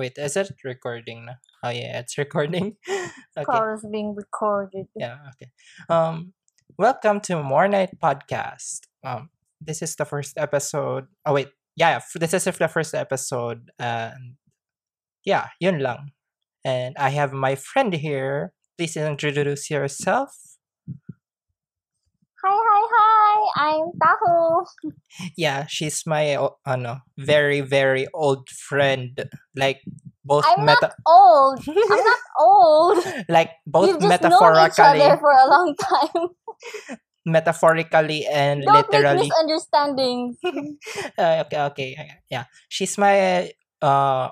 Wait, is it recording na? Oh yeah, it's recording. okay. Call is being recorded. Yeah, okay. Um welcome to More Night Podcast. Um this is the first episode. Oh wait, yeah, this is the first episode and yeah, yun lang. And I have my friend here. Please introduce yourself. Hi! I'm Taho. Yeah, she's my ano, very very old friend. Like both I'm meta not old. I'm not old. like both You've just known each metaphorically other for a long time. metaphorically and Don't make literally misunderstandings. uh, okay okay yeah she's my uh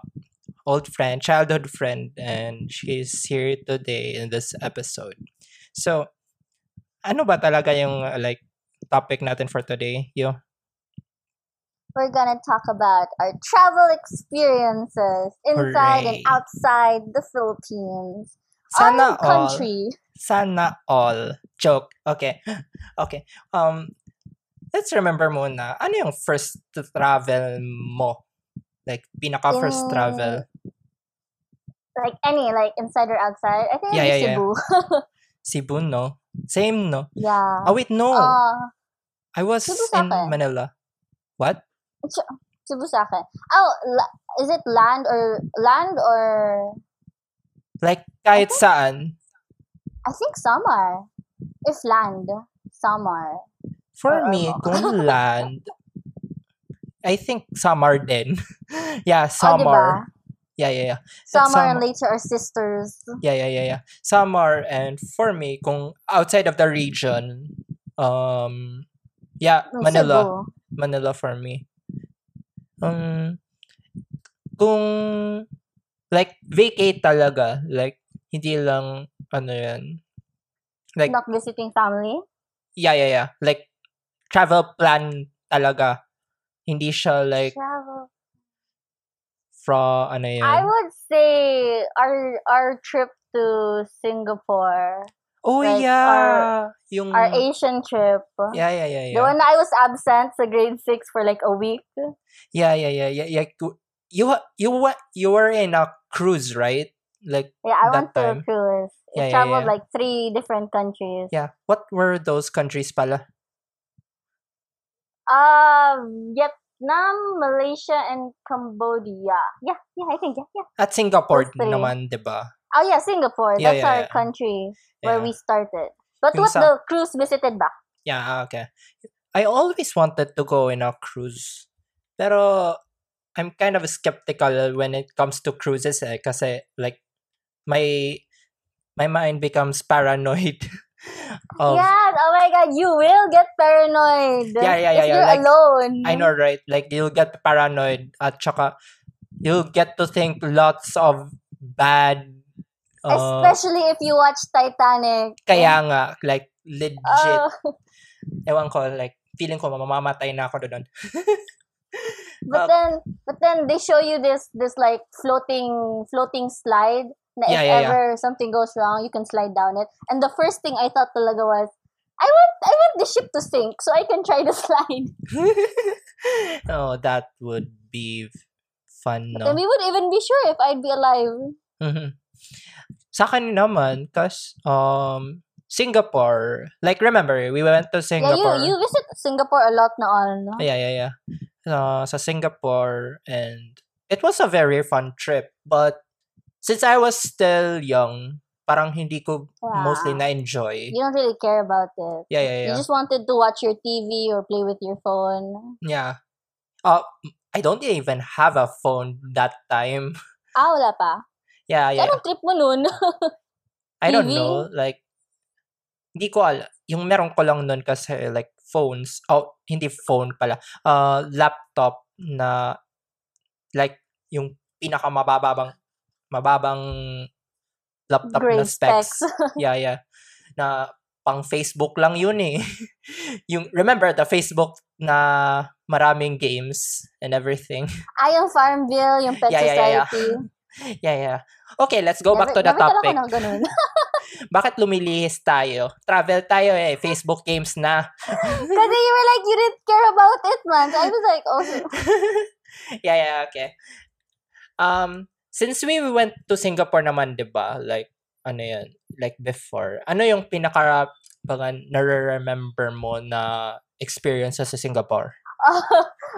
old friend childhood friend and she's here today in this episode so ano ba talaga yung like topic natin for today yo. We're gonna talk about our travel experiences inside and outside the Philippines. sana our all. country. sana all. Joke. Okay. Okay. Um let's remember muna ano yung first travel mo? Like pinaka first Yung- travel? Like any, like inside or outside. I think Yeah, it's yeah, yeah. Cebu. Cebu no? Same no? Yeah. oh wait no. Uh, I was in. Manila. What? Cebu. Oh, is it land or land or Like kahit saan. I think Samar. If land, Samar. For Or me, kung land, I think Samar din. yeah, Oh, Samar. diba? Yeah, yeah, yeah. Samar and Samar. later are sisters. Yeah, yeah, yeah, yeah. Samar and for me, kung outside of the region, um, yeah, Manila. Cebu. Manila for me. Um, kung like vacate talaga, like hindi lang ano yan. Like Not visiting family. Yeah, yeah, yeah. Like, travel plan talaga. Hindi siya like Travel. from, ano yun. I would say our our trip to Singapore, oh, like, yeah. yung, our Asian trip. yeah, yeah, yeah, yeah. The one I was absent sa grade 6 for like a week. Yeah, yeah, yeah, yeah, yeah. You, you, you were in a cruise, right? Like, Yeah, I That went to a time. cruise. Yeah, I yeah, traveled yeah. like three different countries. yeah. What were those countries pala? Uh, Vietnam, Malaysia, and Cambodia. Yeah, yeah, I think, yeah, yeah. At Singapore naman, di ba? Oh, yeah, Singapore. Yeah, That's yeah, our yeah. country where we started. But what the cruise visited ba? Yeah, ah, okay. I always wanted to go in a cruise. Pero I'm kind of skeptical when it comes to cruises eh kasi like my my mind becomes paranoid of yeah, oh my god, you will get paranoid. Yeah, yeah, yeah, you're like, alone. I know right like you'll get paranoid at saka you'll get to think lots of bad uh, Especially if you watch Titanic. kaya nga like legit Oh, ewan ko like feeling ko mamamatay na ako doon but Uh, then, but then they show you this, this like floating, floating slide. Na Yeah, if yeah, yeah. ever something goes wrong, you can slide down it. And the first thing I thought talaga was, I want, I want the ship to sink so I can try to slide. oh, that would be fun, no? we would even be sure if I'd be alive. Mhm. Sa akin naman, cause, um, Singapore, like, remember, we went to Yeah, Singapore. you you visit Singapore a lot na all, no? Yeah, yeah, yeah. Uh, sa Singapore, and it was a very fun trip, but since I was still young, parang hindi ko mostly Yeah. na-enjoy. You don't really care about it. Yeah, yeah, You yeah. just wanted to watch your TV or play with your phone. Yeah. Uh, I don't even have a phone that time. Ah, wala pa. Yeah, yeah. Anong trip mo nun? I don't know, like, hindi ko alam. Yung meron ko lang nun kasi, like, phones, oh, hindi phone pala, uh, laptop na, like, yung pinakamababang, mababang laptop na Grade specs. specs. yeah, yeah. Na, pang Facebook lang yun eh. yung, remember, the Facebook na maraming games and everything. ah, yung Farmville, yung Pet Yeah, yeah, yeah, yeah. Yeah, yeah. Okay, let's go back to the topic. Bakit lumilihis tayo? Travel tayo eh. Facebook games na. Kasi you were like, you didn't care about it, man. So I was like, oh, yeah, yeah, okay. Um, since we went to Singapore naman, 'di ba? Like ano 'yan? Like before. Ano yung pinaka mga nare-remember mo na experience sa Singapore?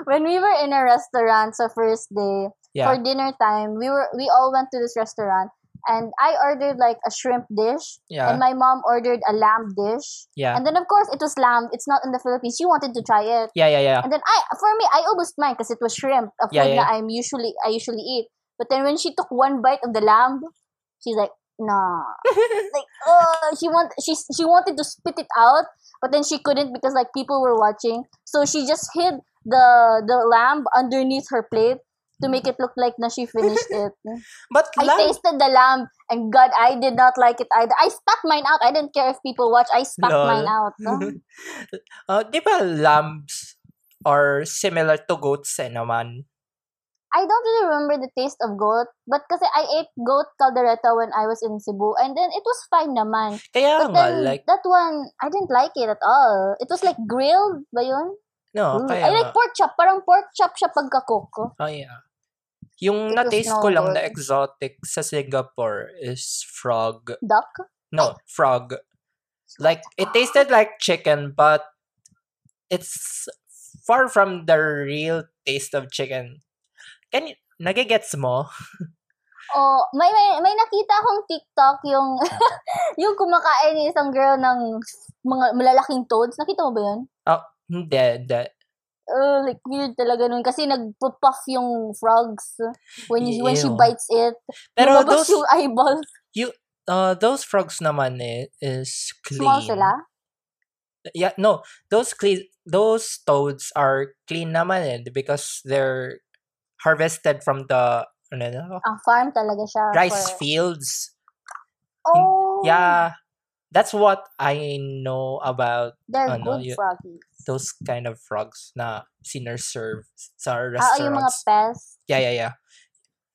when we were in a restaurant sa first day Yeah. for dinner time, we were we all went to this restaurant and I ordered like a shrimp dish yeah. and my mom ordered a lamb dish. yeah. And then of course it was lamb. It's not in the Philippines. She wanted to try it. yeah, yeah, yeah. And then I for me I almost mine because it was shrimp, a food Yeah, yeah. that I'm usually I usually eat. But then when she took one bite of the lamb, she's like, nah. like oh she want she she wanted to spit it out, but then she couldn't because like people were watching. So she just hid the the lamb underneath her plate to make it look like na she finished it. But I tasted the lamb and God, I did not like it either. I spat mine out. I didn't care if people watch. I spat Lol. mine out. No? uh, di ba lambs are similar to goats eh naman? I don't really remember the taste of goat, but kasi I ate goat caldereta when I was in Cebu, and then it was fine naman. Kaya But nga, then like, that one, I didn't like it at all. It was like grilled ba yun? no, Mm, kaya I like pork chop. Parang pork chop siya pagka-cook. Oh, yeah. Yung na-taste ko lang na exotic sa Singapore is frog. Duck? No, frog. Like, it tasted like chicken, but it's far from the real taste of chicken. Can you, nagigets mo? Oh, may, may, may nakita akong TikTok yung yung kumakain ni isang girl ng mga malalaking toads. Nakita mo ba yun? Hindi, hindi. Uh, like weird talaga nun kasi nagpo-puff yung frogs when you, when she bites it. Pero Lumabas those, yung eyeballs. uh, those frogs naman eh, is clean. Small sila. Yeah, no, those clean, those toads are clean naman eh, because they're harvested from the ano na, Ang farm talaga siya. rice for- fields. Oh. Yeah, that's what I know about They're ano, good froggies. those kind of frogs na sinerserve sa Ah, yung mga restaurants. pests. Yeah, yeah, yeah.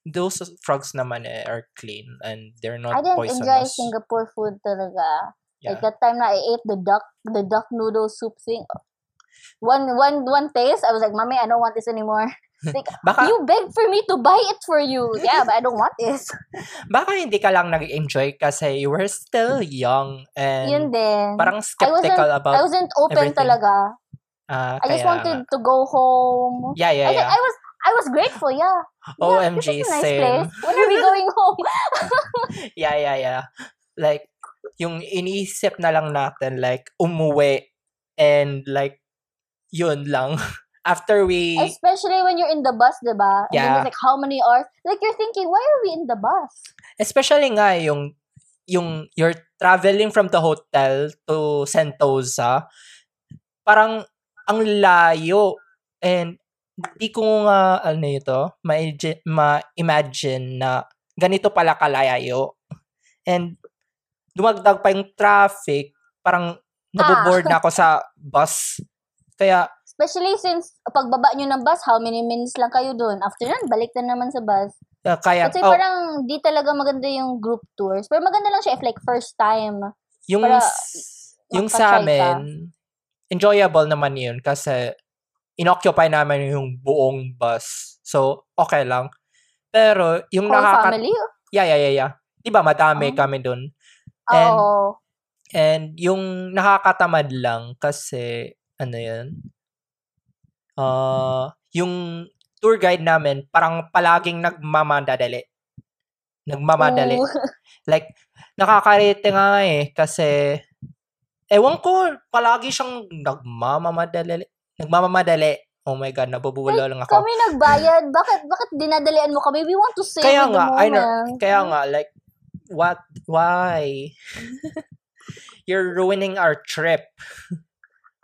Those frogs naman eh, are clean and they're not I didn't poisonous. enjoy Singapore food talaga. Yeah. Like that time na I ate the duck, the duck noodle soup thing. One, one, one taste, I was like, Mommy, I don't want this anymore. like, Baka, you begged for me to buy it for you. Yeah, but I don't want this. baka hindi ka lang nag-enjoy kasi you were still young and Yun din. parang I skeptical I about wasn't open everything. talaga. ah I just wanted nga. to go home. Yeah, yeah, I, yeah. I was I was grateful, yeah. yeah OMG, this is a nice same. place. When are we going home? Yeah, yeah, yeah. Like, yung iniisip na lang natin, like, umuwi and like, yun lang. After we, Especially when you're in the bus? And then Yeah. it's like, how many hours? Like, you're thinking, why are we in the bus? especially nga yung, yung you're traveling from the hotel to Sentosa, parang ang layo and di ko nga ano ito, ma-imagine, na ganito pala kalayo. And dumagdag pa yung traffic, parang naboboard na ako sa bus. Kaya, Especially since pagbaba nyo ng bus, how many minutes lang kayo doon? After nun, balik na naman sa bus. uh, kaya, Kasi oh, parang di talaga maganda yung group tours. Pero maganda lang siya if like first time. yung, para s- yung sa makatry ka. amin, enjoyable naman yun kasi inoccupy namin yung buong bus. So, okay lang. Pero, yung Whole nakaka... family. Yeah, yeah, yeah, yeah. Diba, madami Oh. kami dun. And, Oo. and yung nakakatamad lang kasi, ano yun? Uh, yung tour guide namin, parang palaging nagmamadali. Nagmamadali. Oo. Like, nakakarete nga eh, kasi, ewan ko, palagi siyang nagmamamadali. Nagmamamadali. Oh my God, nabubula lang ako. Kami nagbayad. Bakit bakit dinadalian mo kami? We want to save Kaya the nga, I know, moment. kaya nga, like, what, why? You're ruining our trip.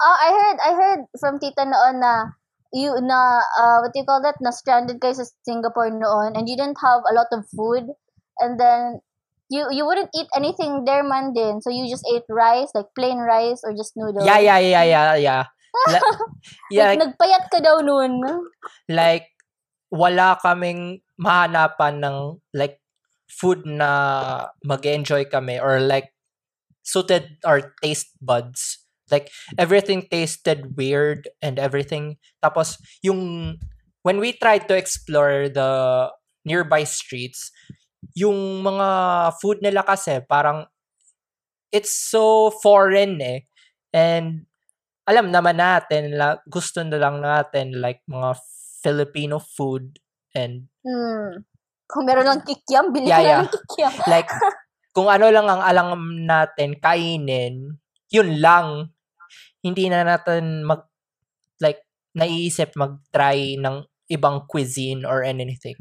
Ah, I heard I heard from tita noon na you na uh, what do you call that? Na stranded kayo sa Singapore noon and you didn't have a lot of food. And then you you wouldn't eat anything there man din. So you just ate rice like plain rice or just noodles. Yeah, yeah, yeah, yeah, yeah. La- yeah, like, nagpayat ka daw noon. like wala kaming mahanapan ng like food na mag-enjoy kami or like suited our taste buds. Like everything tasted weird and everything. Tapos yung when we tried to explore the nearby streets, yung mga food nila kasi parang it's so foreign eh. And alam naman natin, la, gusto na lang natin like mga Filipino food and Hmm. Kung meron lang kikiam, bili Yeah, yeah. lang kikiam. like kung ano lang ang alam natin kainin, yun lang. Hindi na natin mag like naiisip mag-try ng ibang cuisine or anything.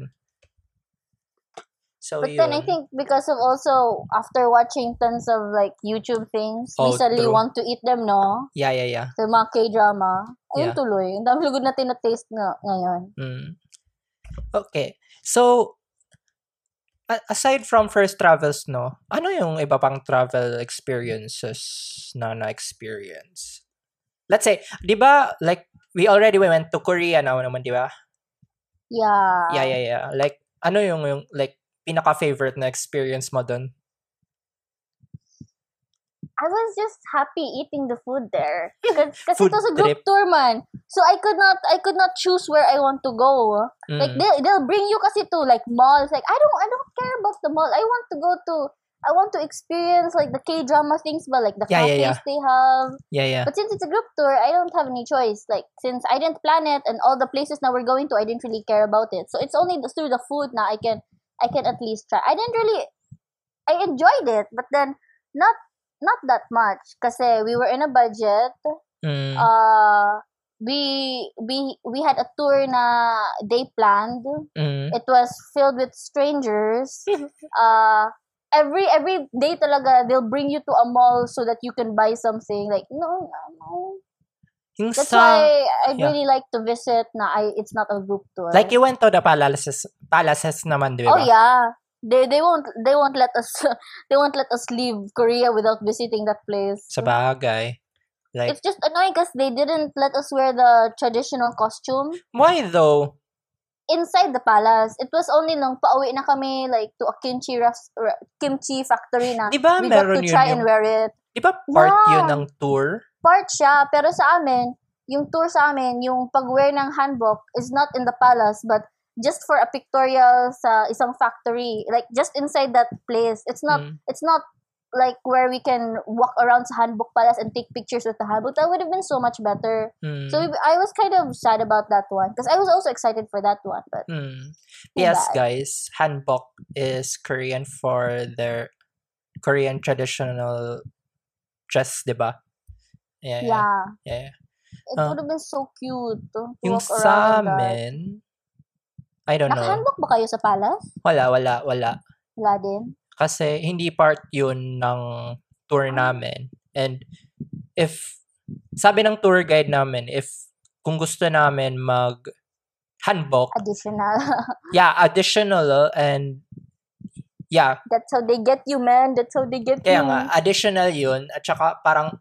So But then I yun. think because of also after watching tons of like YouTube things, we Oh, suddenly true. want to eat them, no? Yeah, yeah, yeah. Sa mga K-drama. Ayun Yeah. tuloy. Ang dami lugod natin na taste na ngayon. Mm. Okay. So aside from first travels, no, ano yung iba pang travel experiences na na-experience? Let's say, di ba, like, we already went to Korea now naman, di ba? Yeah. Yeah, yeah, yeah. Like, ano yung, yung like, pinaka-favorite na experience mo dun? I was just happy eating the food there. Because it was a group trip. tour man. So I could not I could not choose where I want to go. Like Mm. they they'll bring you kasi to like malls. Like I don't I don't care about the mall. I want to go to I want to experience like the K drama things, but like the Yeah, cafes yeah, yeah. they have. Yeah, yeah. But since it's a group tour, I don't have any choice. Like since I didn't plan it and all the places now we're going to, I didn't really care about it. So it's only the, through the food now I can I can at least try. I didn't really I enjoyed it, but then not not that much because we were in a budget. Mm. Uh we we we had a tour na they planned. mm. It was filled with strangers. uh every every day talaga they'll bring you to a mall so that you can buy something like no no no Yung that's sa, why I yeah. really like to visit na I it's not a group tour like, you went to the palaces, palaces naman, di ba? oh yeah they they won't they won't let us they won't let us leave Korea without visiting that place Sa bagay. Like, it's just annoying because they didn't let us wear the traditional costume why though? Inside the palace. It was only nung pauwi na kami like to a kimchi ra- kimchi factory na Di ba we got to yun try yung, and wear it. di ba part yun Yeah. ng tour? Part siya, pero sa amin, yung tour sa amin, yung pag-wear ng hanbok is not in the palace but just for a pictorial sa isang factory. Like just inside that place. It's not Mm. it's not like where we can walk around hanbok palace and take pictures with the hanbok. That would have been so much better. Mm. So we- I was kind of sad about that one because I was also excited for that one, but Mm. Yes, bad. guys. Hanbok is Korean for their Korean traditional dress, di ba? Yeah. Yeah. yeah. It Ah. would have been so cute to Yung walk around amin, I don't know. Nakahandbook ba kayo sa palace? Wala, wala, wala. Wala din. Kasi hindi part yun ng tour Ah. namin. And if, sabi ng tour guide namin, if kung gusto namin mag hanbok, Additional. yeah, additional and yeah, That's how they get you, man. That's how they get Kaya you. nga, additional yun. At saka parang,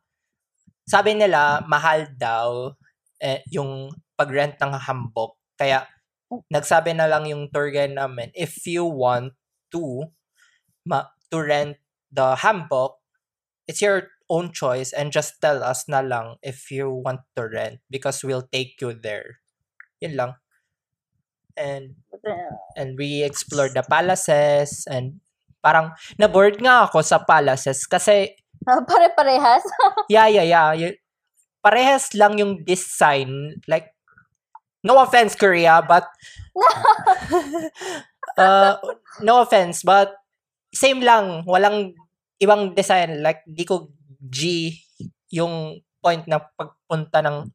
sabi nila, mahal daw eh, yung pag-rent ng hambok. Kaya, nagsabi na lang yung tour guide namin, if you want to, ma- to rent the hambok, it's your own choice and just tell us na lang if you want to rent because we'll take you there. Yun lang. And and we explored the palaces and parang na-bored nga ako sa palaces kasi Pare-parehas. yeah, yeah, yeah. y- parehas lang yung design. Like, no offense, Korea, but uh, no offense, but same lang. Walang ibang design. Like, di ko G yung point na pagpunta ng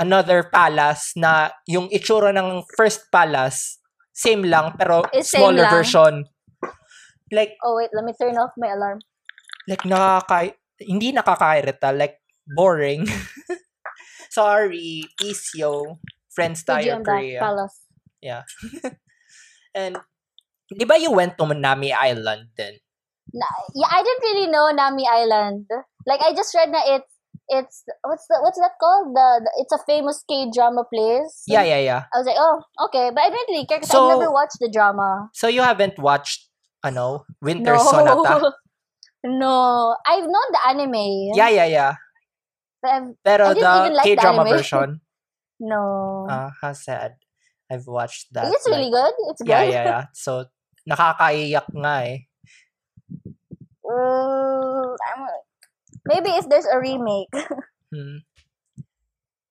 another palace na yung itsura ng first palace same lang pero Eh, same smaller lang. version. Like oh, wait. Let me turn off my alarm. like nakaka hindi nakakairita like boring. Sorry, peace yo. Friends tayo. Korea. Palace. And di ba you went to Nami Island then? Na, yeah, I didn't really know Nami Island. Like, I just read na it's, it's, what's the, what's that called? The, the It's a famous K-drama place. Yeah, yeah, yeah. I was like, oh, okay. But I didn't really care because So- I've never watched the drama. So you haven't watched ano, Winter no. Sonata? no. I've known the anime. Yeah, yeah, yeah. But I've, Pero I the like the K-drama anime. version, no. ah, how sad. I've watched that. it's really good. It's good. yeah, yeah, yeah. So nakakaiyak nga eh. Mm, maybe if there's a remake. Hmm.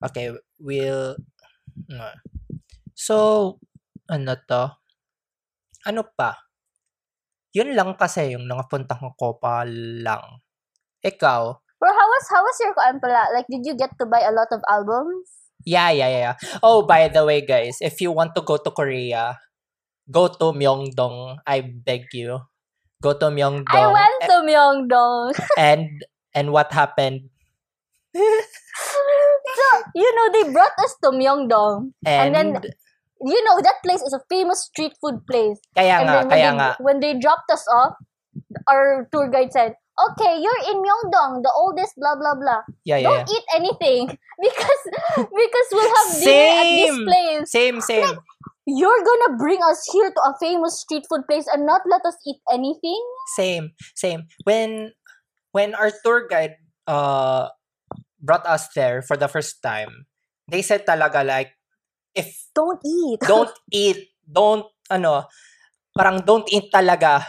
Okay, we'll. So, ano to? Ano pa? Yun lang kasi yung nakapunta ko pa lang. Ikaw? Bro, how was how was your kuan pala? Like, did you get to buy a lot of albums? Yeah, yeah. yeah. Oh, by the way, guys, if you want to go to Korea, go to Myeongdong. I beg you. Go to Myeongdong. I went to Myeongdong. and and what happened? so, you know, they brought us to Myeongdong. And, And then- You know, that place is a famous street food place. kaya and nga, then when kaya they, nga. when they dropped us off, our tour guide said, Okay, you're in Myeongdong, the oldest blah blah blah. Yeah, yeah, Don't yeah. eat anything because because we'll have dinner at this Same. place. Same, same. You're gonna bring us here to a famous street food place and not let us eat anything? Same, same. When when our tour guide uh brought us there for the first time, they said talaga like if Don't eat. don't eat, don't ano, parang don't eat talaga.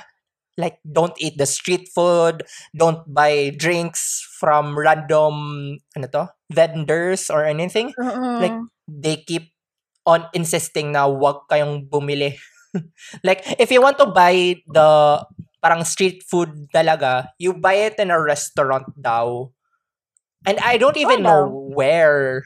Like don't eat the street food, don't buy drinks from random ano to, vendors or anything. Mm-mm. Like, they keep on insisting na wag kayong bumili. like, if you want to buy the parang street food talaga, you buy it in a restaurant daw. And I don't even Oh, know where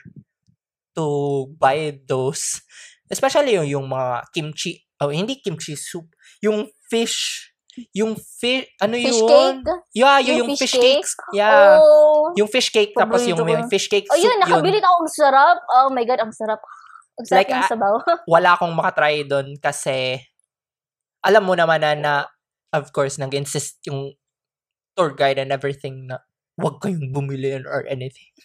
to buy those. Especially yung, yung mga kimchi, oh, hindi kimchi soup, yung fish, yung fish, ano fish yun? cake? Yeah, yung, Yung yung fish fish, cakes. Yeah. Oh. Yung fish cake, tapos yung, yung fish cake Oh, soup yun, nakabili ako. Ang sarap. Oh my God, ang sarap. Sarap Like, yung ah, sabaw. wala akong makatry doon kasi alam mo naman na, na of course, nag-insist yung tour guide and everything na wag kayong bumili or anything.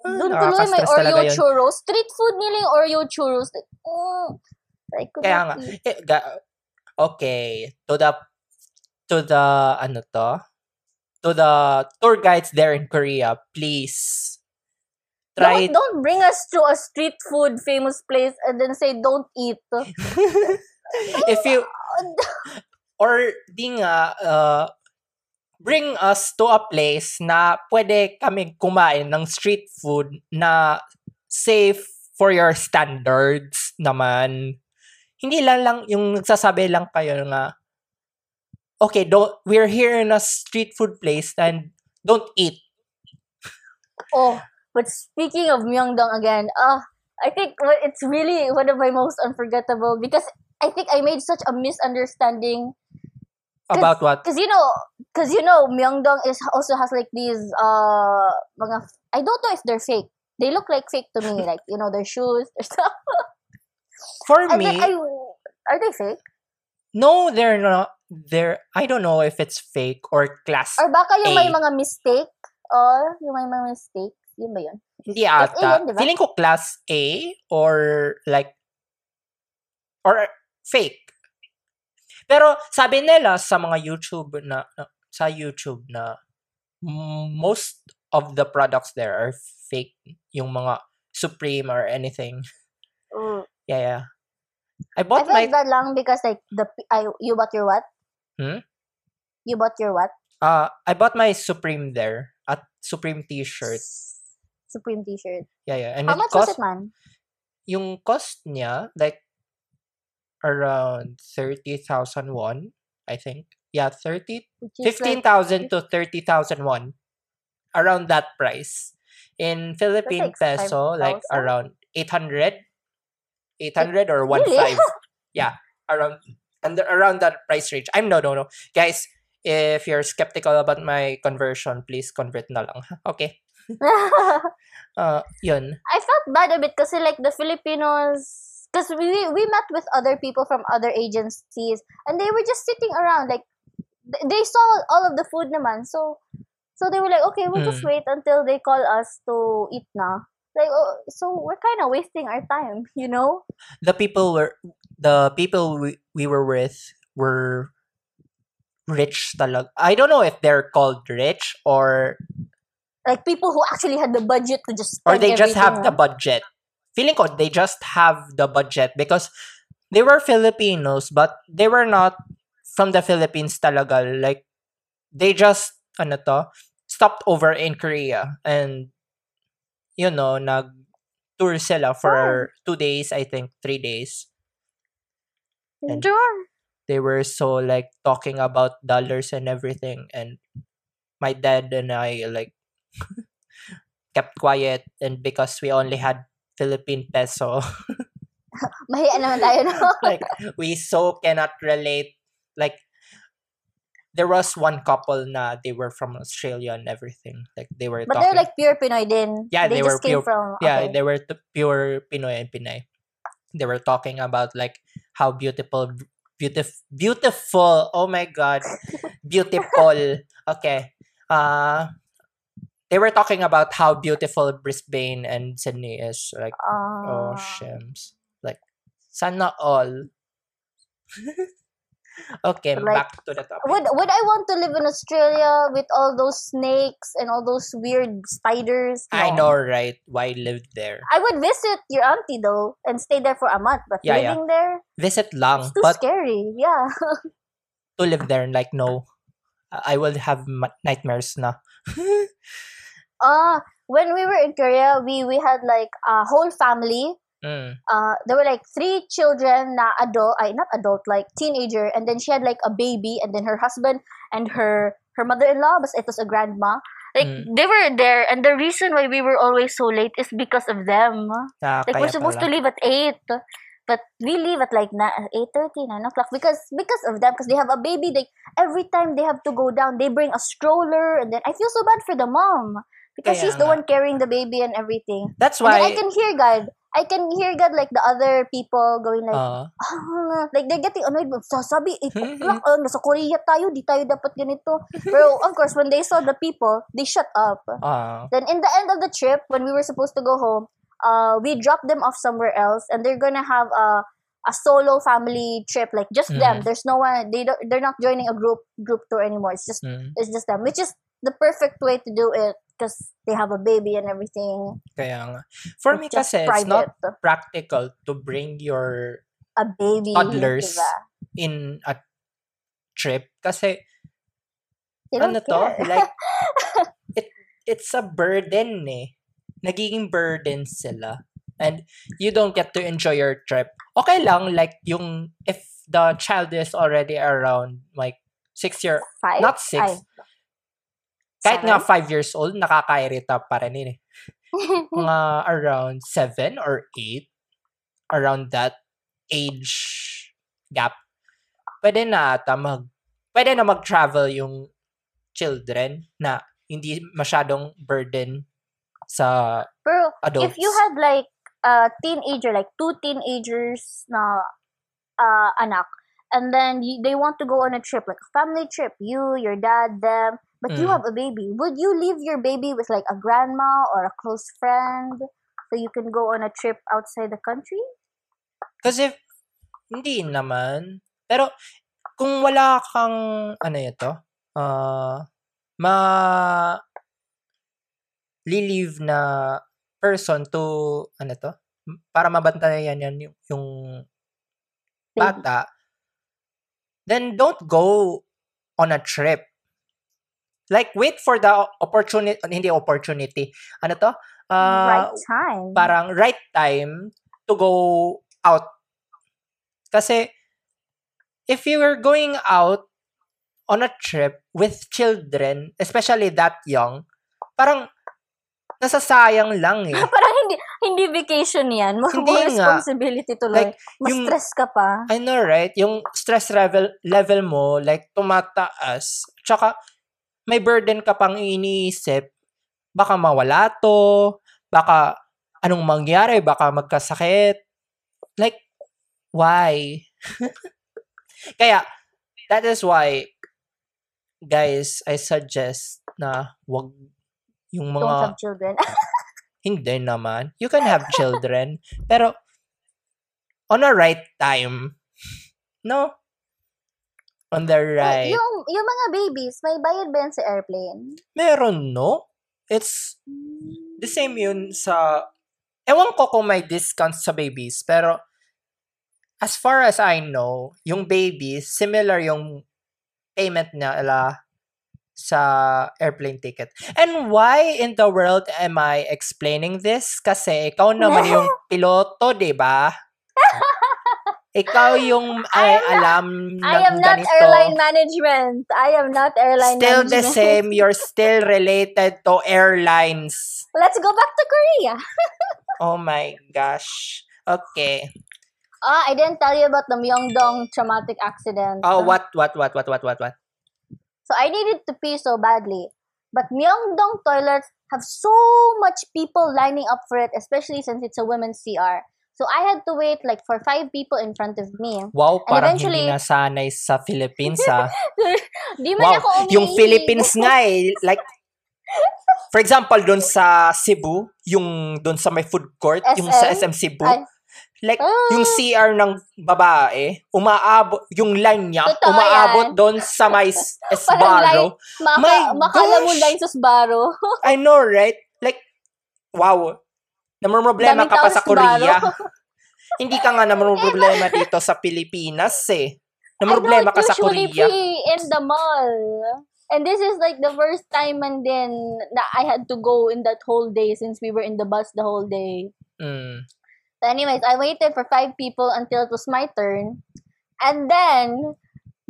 Ah, Doon tuloy may Oreo churros. Street food nila yung Oreo churros. Like, mm, I could Kaya nga, eh, ga- okay, to the, to the, ano to, to the tour guides there in Korea, please, try, Don't, don't bring us to a street food famous place and then say don't eat. if you, or di nga, uh, bring us to a place na pwede kami kumain ng street food na safe for your standards naman. Hindi lang lang yung nagsasabi lang kayo nga, okay, don't, we're here in a street food place and don't eat. Oh, but speaking of Myeongdong again, uh, I think it's really one of my most unforgettable because I think I made such a misunderstanding About what? because you know because you know Myeongdong is also has like these uh mga I don't know if they're fake. They look like fake to me, like you know their shoes, their stuff. For And me, I, are they fake? no, they're not. They're, I don't know if it's fake or class. Or baka yung may A. mga mistake? Or yung may mga mistake? Yun ba yun? Hindi ata. yun, di ba? Feeling ko class A or like or fake. Pero sabi nila sa mga YouTube na sa YouTube na most of the products there are fake yung mga Supreme or anything. Mm. Yeah, yeah. I I bought felt my that lang because like the I you bought your what? Hmm? You bought your what? uh I bought my Supreme there at Supreme t-shirt. Supreme t-shirt. Yeah, yeah. And How much cost was it, man? yung cost niya like around 30,000 won, I think. Yeah, 30 Which is like, 15,000 to 30,000 won. Around that price. In Philippine like peso, like 5,000? around 800 800 or Really? 15. yeah, around under around that price range. I'm no no no. Guys, if you're skeptical about my conversion, please convert na lang. Okay. Uh, yun. I felt bad a bit kasi like the Filipinos because we we met with other people from other agencies and they were just sitting around like they saw all of the food naman so so they were like okay we'll just Mm. wait until they call us to eat na like oh, so we're kind of wasting our time you know the people were the people we, we were with were rich talag. I don't know if they're called rich or like people who actually had the budget to just or they just have the budget. feeling ko they just have the budget because they were Filipinos but they were not from the Philippines talaga. Like, they just, ano to, stopped over in Korea and, you know, nag-tour sila for two days, I think, three days. And- Sure. They were so, like, talking about dollars and everything. And my dad and I, like, kept quiet and because we only had Philippine peso, Mahiya naman tayo, no? like we so cannot relate like there was one couple na they were from Australia and everything like they were but talking they're like pure Pinoy din. Yeah, they, they were pure- from yeah okay. they were t- pure Pinoy and Pinay they were talking about like how beautiful beautiful beautiful oh my god beautiful okay uh they were talking about how beautiful Brisbane and Sydney is like Ah. Oh, shims. Like, sana all. okay, Like, back to the topic. Would would I want to live in Australia with all those snakes and all those weird spiders? I know, right? Why live there? I would visit your auntie though and stay there for a month, but Yeah, yeah. living there Visit lang, it's too but scary. Yeah. to live there, like, no. I will have ma- nightmares na. Uh when we were in Korea, we we had like a whole family. Mm. Uh, there were like three children, na adult, I not adult, like teenager, and then she had like a baby, and then her husband and her her mother-in-law, but it was a grandma. Like Mm. they were there, and the reason why we were always so late is because of them. Ah, Like we're supposed to leave at eight, but we leave at like na- eight thirty, nine o'clock because because of them because they have a baby. Like every time they have to go down, they bring a stroller, and then I feel so bad for the mom because Kaya she's the nga. one carrying the baby and everything. That's then I can hear God. I can hear God like the other people going like, uh, "Ah," like they're getting annoyed. Sasabi, 8 o'clock, oh, nasa Korea tayo, di tayo dapat ganito. Pero of course, when they saw the people, they shut up. uh, Then in the end of the trip, when we were supposed to go home, uh, we dropped them off somewhere else, and they're gonna have a a solo family trip, like just them. Mhm. There's no one. They don't. They're not joining a group group tour anymore. It's just mm, it's just them, which is the perfect way to do it because they have a baby and everything. kaya nga. For me It's just kasi, it's not practical to bring your a baby. toddlers diba? in a trip kasi ano to? Like, it, it's a burden eh. Nagiging burden sila. And you don't get to enjoy your trip. Okay lang, like, yung, if the child is already around, like, six year, Five? not six, Ay, kahit nga seven? five years old, nakakairita pa rin yun eh. Mga around seven or eight, around that age gap, pwede na ata mag, pwede na mag-travel yung children na hindi masyadong burden sa Pero adults. if you had like a teenager, like two teenagers na uh, anak, and then you, they want to go on a trip, like a family trip, you, your dad, them, but you Mm. have a baby, would you leave your baby with like a grandma or a close friend so you can go on a trip outside the country? Kasi, hindi naman. Pero, kung wala kang, ano ito, ah, ma, leave na person to, ano to, para mabantayan yan yung, yung bata, then don't go on a trip. Like, wait for the opportunity, hindi opportunity, ano to? Ah, right time. parang right time to go out. Kasi, if you were going out on a trip with children, especially that young, parang nasasayang lang eh. Parang hindi hindi vacation yan. More, Hindi more nga. responsibility tuloy. Like, Mas yung- stress ka pa. I know, right? Yung stress level level mo, like, tumataas. Tsaka, may burden ka pang iniisip. Baka mawala to. Baka, anong mangyari? Baka magkasakit. Like, why? Kaya, that is why, guys, I suggest na wag yung Don't mga have children. hindi naman. You can have children. pero, on a right time. No? On the right. yung, yung mga babies, may bayad ba yan sa airplane? Meron, no? It's the same yun sa Ewan ko kung may discounts sa babies, pero as far as I know, yung babies, similar yung payment nila sa airplane ticket. And why in the world am I explaining this? Kasi ikaw naman yung piloto, di ba? Ikaw yung ay, I am alam I ng am not ganito. airline management. I am not airline Still management. Still the same. You're still related to airlines. Let's go back to Korea. Oh my gosh. Okay. Ah, I didn't tell you about the Myeongdong traumatic accident. Oh, what, what, what, what, what, what, what? So I needed to pee so badly. But Myeongdong toilets have so much people lining up for it, especially since it's a women's CR. So I had to wait like for five people in front of me. Wow, parang eventually- hindi nasanay sa Philippines, ah. Di man Wow, ako umiihi. yung Philippines nga eh, like, for example, doon sa Cebu, yung doon sa may food court, yung sa SM? SM Cebu, Ay. like, Ah. yung CR ng babae, umaabot, yung line niya, Totoo umaabot doon sa may Esbarro. Maka, My makala mo line sa Sbarro. I know, right? Like, wow. Namumroblema ka pa sa. Korea. Hindi ka nga namumroblema dito sa Pilipinas eh. Namumroblema ka sa Korea. pee in the mall. And this is like the first time and then that I had to go in that whole day since we were in the bus the whole day. Mm. So anyways, I waited for five people until it was my turn. And then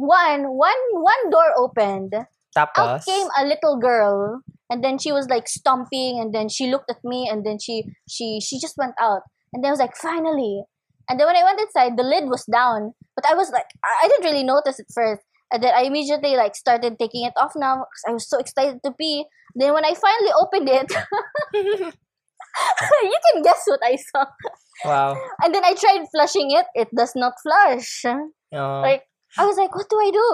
one one one door opened. Out Tapos, came a little girl and then she was like stomping and then she looked at me and then she she she just went out. And then I was like, finally. And then when I went inside, the lid was down. But I was like I didn't really notice at first. And then I immediately like started taking it off now because I was so excited to pee. Then when I finally opened it, you can guess what I saw. wow. And then I tried flushing it. It does not flush. Uh, Like, I was like, what do I do?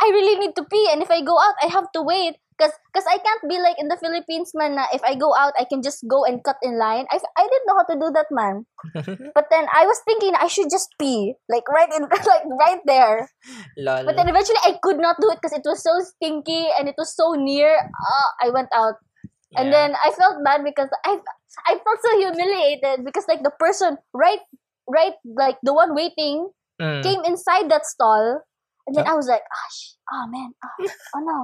I really need to pee. And if I go out, I have to wait. Because cause I can't be like in the Philippines, man, na if I go out, I can just go and cut in line. I, I didn't know how to do that, man. But then I was thinking I should just pee. Like, right in, like, right there. lol. But then eventually I could not do it because it was so stinky and it was so near. Uh, I went out. And then I felt bad because I I felt so humiliated because like the person right right like the one waiting Mm. came inside that stall and then I was like, oh, sh- oh man, oh, oh no.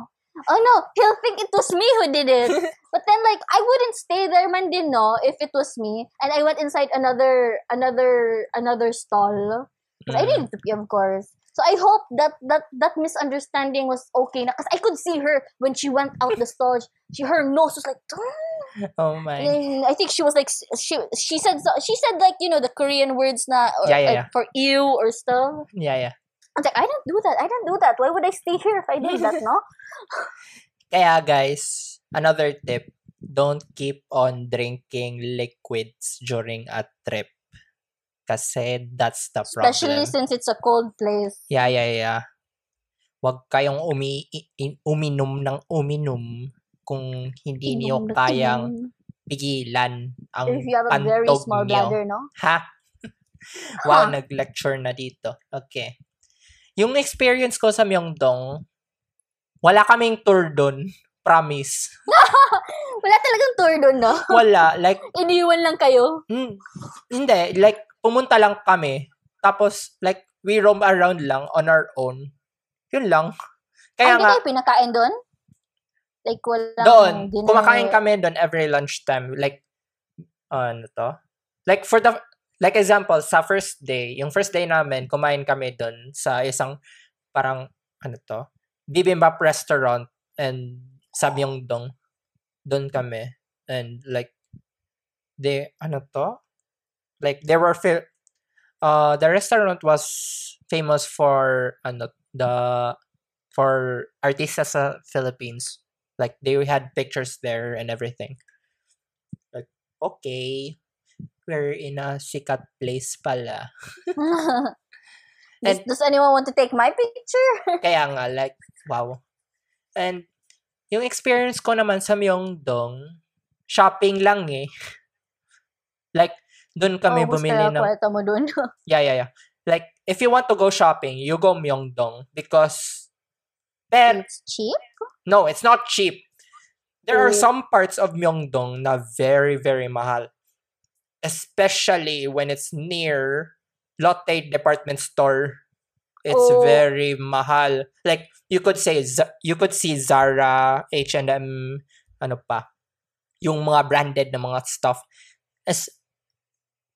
Oh no, he'll think it was me who did it. but then like I wouldn't stay there man din no if it was me. And I went inside another another another stall. 'Cause I Mm. needed to pee, of course. So I hope that that that misunderstanding was okay na because I could see her when she went out the stall. She her nose was like, Oh my. and I think she was like she she said she said like you know the Korean words na or, Yeah, yeah, like, yeah. for ew or stuff. Yeah, yeah. I was like, I don't do that. I don't do that. Why would I stay here if I did that? No. Kaya guys, another tip, don't keep on drinking liquids during a trip. Kasi that's the problem. Especially since it's a cold place. Yeah, yeah, yeah. Huwag kayong umi uminom ng uminom kung hindi niyo kayang pigilan ang If you have a very small niyo. bladder, no? Ha? wow, nag-lecture na dito. Okay. Yung experience ko sa Myeongdong, wala kaming tour doon. Promise. Wala talagang tour doon, no? Wala. Like, Iniwan lang kayo. Hmm, hindi. Like, pumunta lang kami. Tapos, like, we roam around lang on our own. Yun lang. Kaya hindi nga, kayo pinakain doon? Like, walang doon, dinner. kumakain kami doon every lunchtime. Like, ano to? Like, for the, like example, sa first day, yung first day namin, kumain kami doon sa isang, parang, ano to? Bibimbap restaurant and sa Myeongdong. Doon kami. And like, they, ano to? Like, there were, fil- uh, the restaurant was famous for, ano, the, for artistas sa Philippines. Like, they had pictures there and everything. Like, okay. We're in a sikat place pala. does, And- does anyone want to take my picture? Kaya nga, like, wow. And, yung experience ko naman sa Myeongdong, shopping lang eh. Like, doon kami Paubos bumili ng... kwarta mo doon. Yeah, yeah, yeah. Like, if you want to go shopping, you go Myeongdong because... Pero, it's cheap? no, it's not cheap. There are Oh. some parts of Myeongdong na very, very mahal. Especially when it's near Lotte department store. It's Oh. very mahal. Like you could say you could see Zara, H&M, ano pa, yung mga branded na mga stuff. As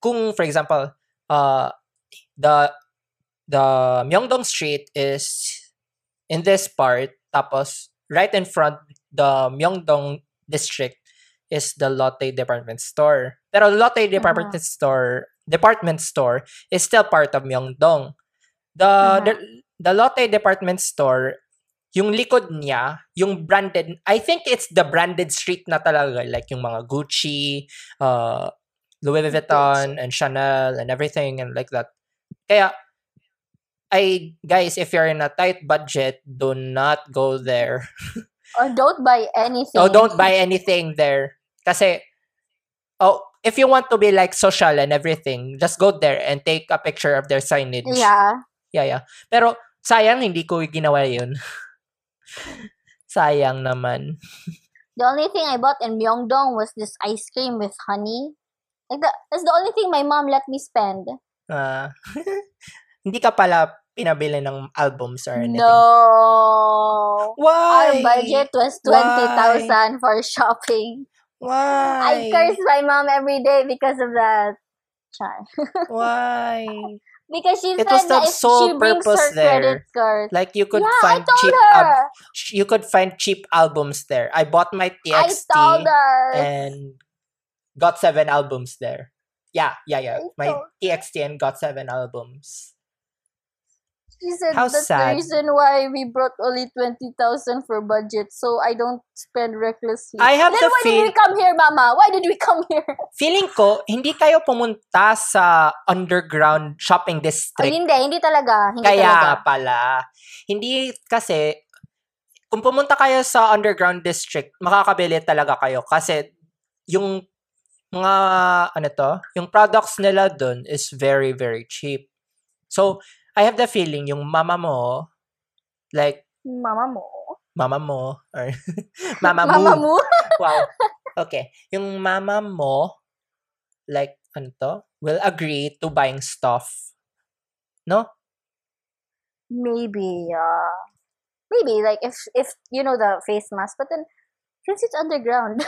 kung for example, uh the the Myeongdong Street is in this part tapos right in front the Myeongdong district is the Lotte department store. Pero Lotte department store department store is still part of Myeongdong. The, Mhm. the the Lotte department store yung likod niya, yung branded, I think it's the branded street na talaga, like yung mga Gucci, uh, Louis Vuitton, and Chanel, and everything, and like that. Kaya, I, guys, if you're in a tight budget, do not go there. Or don't buy anything. Oh, don't buy anything there. Kasi, oh, if you want to be like social and everything, just go there and take a picture of their signage. Yeah. Yeah, yeah. Pero, sayang, hindi ko ginawa yun. sayang naman. The only thing I bought in Myeongdong was this ice cream with honey. Like that, that's the only thing my mom let me spend. Ah, hindi ka pala pinabili ng albums or anything. No. Why? Our budget was Why? 20,000 for shopping. Why? I curse my mom every day because of that. Char. Why? Because she It said was the that if sole she brings purpose her credit there. card. Like you could yeah, I find told cheap her. al- sh- you could find cheap albums there. I bought my I TXT told her. and got seven albums there. Yeah, yeah, yeah. I My told TXT and got seven albums. She said How that's sad. the reason why we brought only 20,000 for budget, so I don't spend recklessly. I have then the why did feel we come here, Mama? Why did we come here? feeling ko hindi kayo pumunta sa underground shopping Oh, district. hindi, hindi talaga. Hindi Kaya talaga. pala. Hindi kasi kung pumunta kayo sa underground district, makakabili talaga kayo kasi yung mga ano to, yung products nila dun is very very cheap. So, I have the feeling yung mama mo like Mama mo. mama mo or mama, Mama mo. mo? Wow. Okay. Yung mama mo like ano to, will agree to buying stuff. No? Maybe, uh, maybe, like, if, if, you know, the face mask, but then, since it's underground,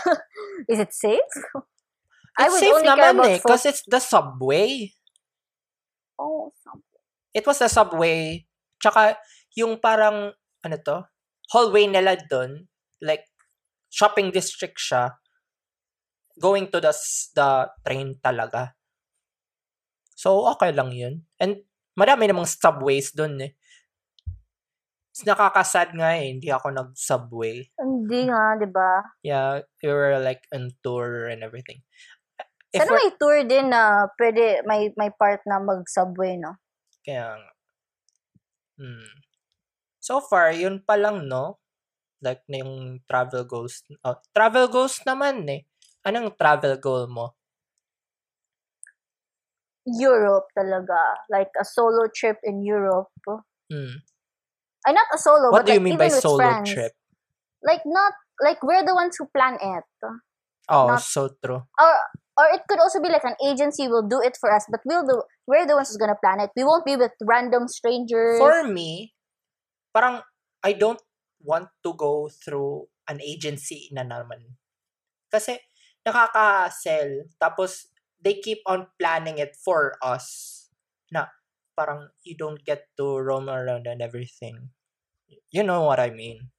is it safe? I It's would safe only care about eh, because it's the subway. Oh, something. It was the subway. Tsaka, yung parang, ano to, hallway nila dun, like, shopping district siya, going to the, the train talaga. So, okay lang yun. And, marami namang subways dun eh. It's nakakasad nga eh, hindi ako nag-subway. Hindi nga, di ba? Yeah, we were like on tour and everything. If Sana may tour din na pwede, may, may part na mag-subway, no? Kaya nga. Hmm. So far, yun pa lang, no? Like, na yung travel goals. Oh, travel goals naman eh. Anong travel goal mo? Europe talaga. Like a solo trip in Europe. Hmm. Ay, not a solo, What but do you like, mean even by solo friends. trip? Like, not, like, we're the ones who plan it. Oh, Not- so true. Or, or it could also be like an agency will do it for us, but we'll do, we're the ones who's gonna plan it. We won't be with random strangers. For me, parang, I don't want to go through an agency na naman. Kasi, nakaka-sell. Tapos, they keep on planning it for us. Na, parang, you don't get to roam around and everything. You know what I mean?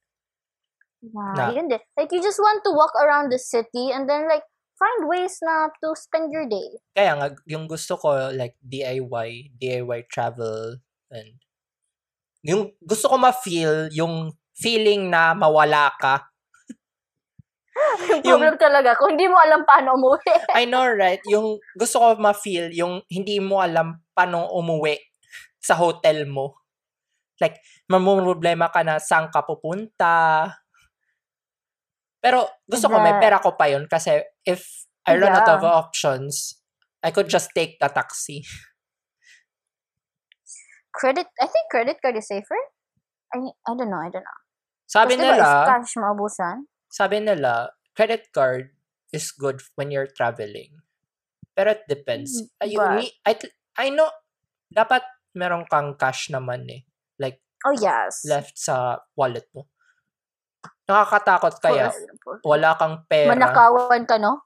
Yeah, Na- yun din. Like, you just want to walk around the city and then, like, find ways na to spend your day. Kaya nga, yung gusto ko, like, DIY, DIY travel, and yung gusto ko ma-feel, yung feeling na mawala ka. Yung problem talaga, kung hindi mo alam paano umuwi. I know, right? Yung gusto ko ma-feel, yung hindi mo alam paano umuwi sa hotel mo. Like, mamumroblema ka na saan ka pupunta. Pero gusto ko may pera ko pa yun kasi if I run out of Yeah. options, I could just take the taxi. Credit, I think credit card is safer. I, I don't know, I don't know. Sabi Kasi diba, nila, cash maubusan, sabi nila, credit card is good when you're traveling. Pero it depends. Mm, Ay, but- ni- I, I know, dapat meron kang cash naman eh. Like, Oh, yes. left sa wallet mo. Nakakatakot kaya wala kang pera. Manakawan ka, no?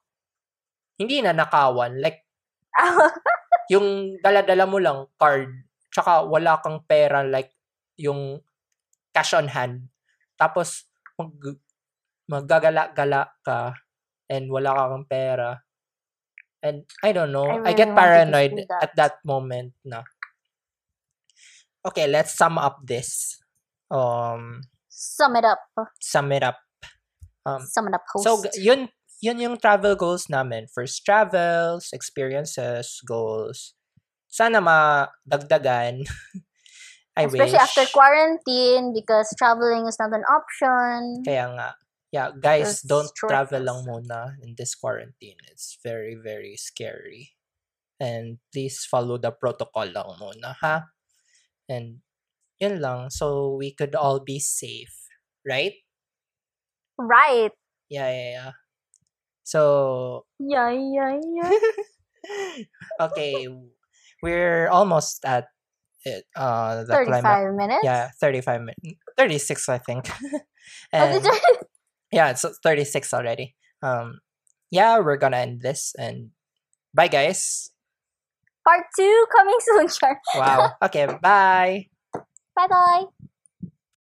Hindi na nakawan. Like, yung dala-dala mo lang, card, tsaka wala kang pera, like, yung cash on hand. Tapos, mag, maggagala-gala ka, and wala kang pera. And, I don't know, I I, get really wanted to paranoid that. at that moment na. Okay, let's sum up this. Um, Sum it up. sum it up. Um, Sum it up, host. So, yun, yun yung travel goals namin. First travels, experiences, goals. Sana madagdagan. I Especially wish. after quarantine because traveling is not an option. Kaya nga. Yeah, guys, There's don't travel shortcuts. lang muna in this quarantine. It's very, very scary. And please follow the protocol lang muna, ha? And yun lang. So, we could all be safe. Right? Right. Yeah, yeah, yeah. So, Yeah, yeah, yeah. okay, we're almost at it. Uh, the 35 climate. minutes? Yeah, thirty-five minutes. Thirty-six, I think. And yeah, it's thirty-six already. Um, yeah, we're gonna end this and bye, guys. Part 2 coming soon, Char. Wow. okay, bye. Bye bye!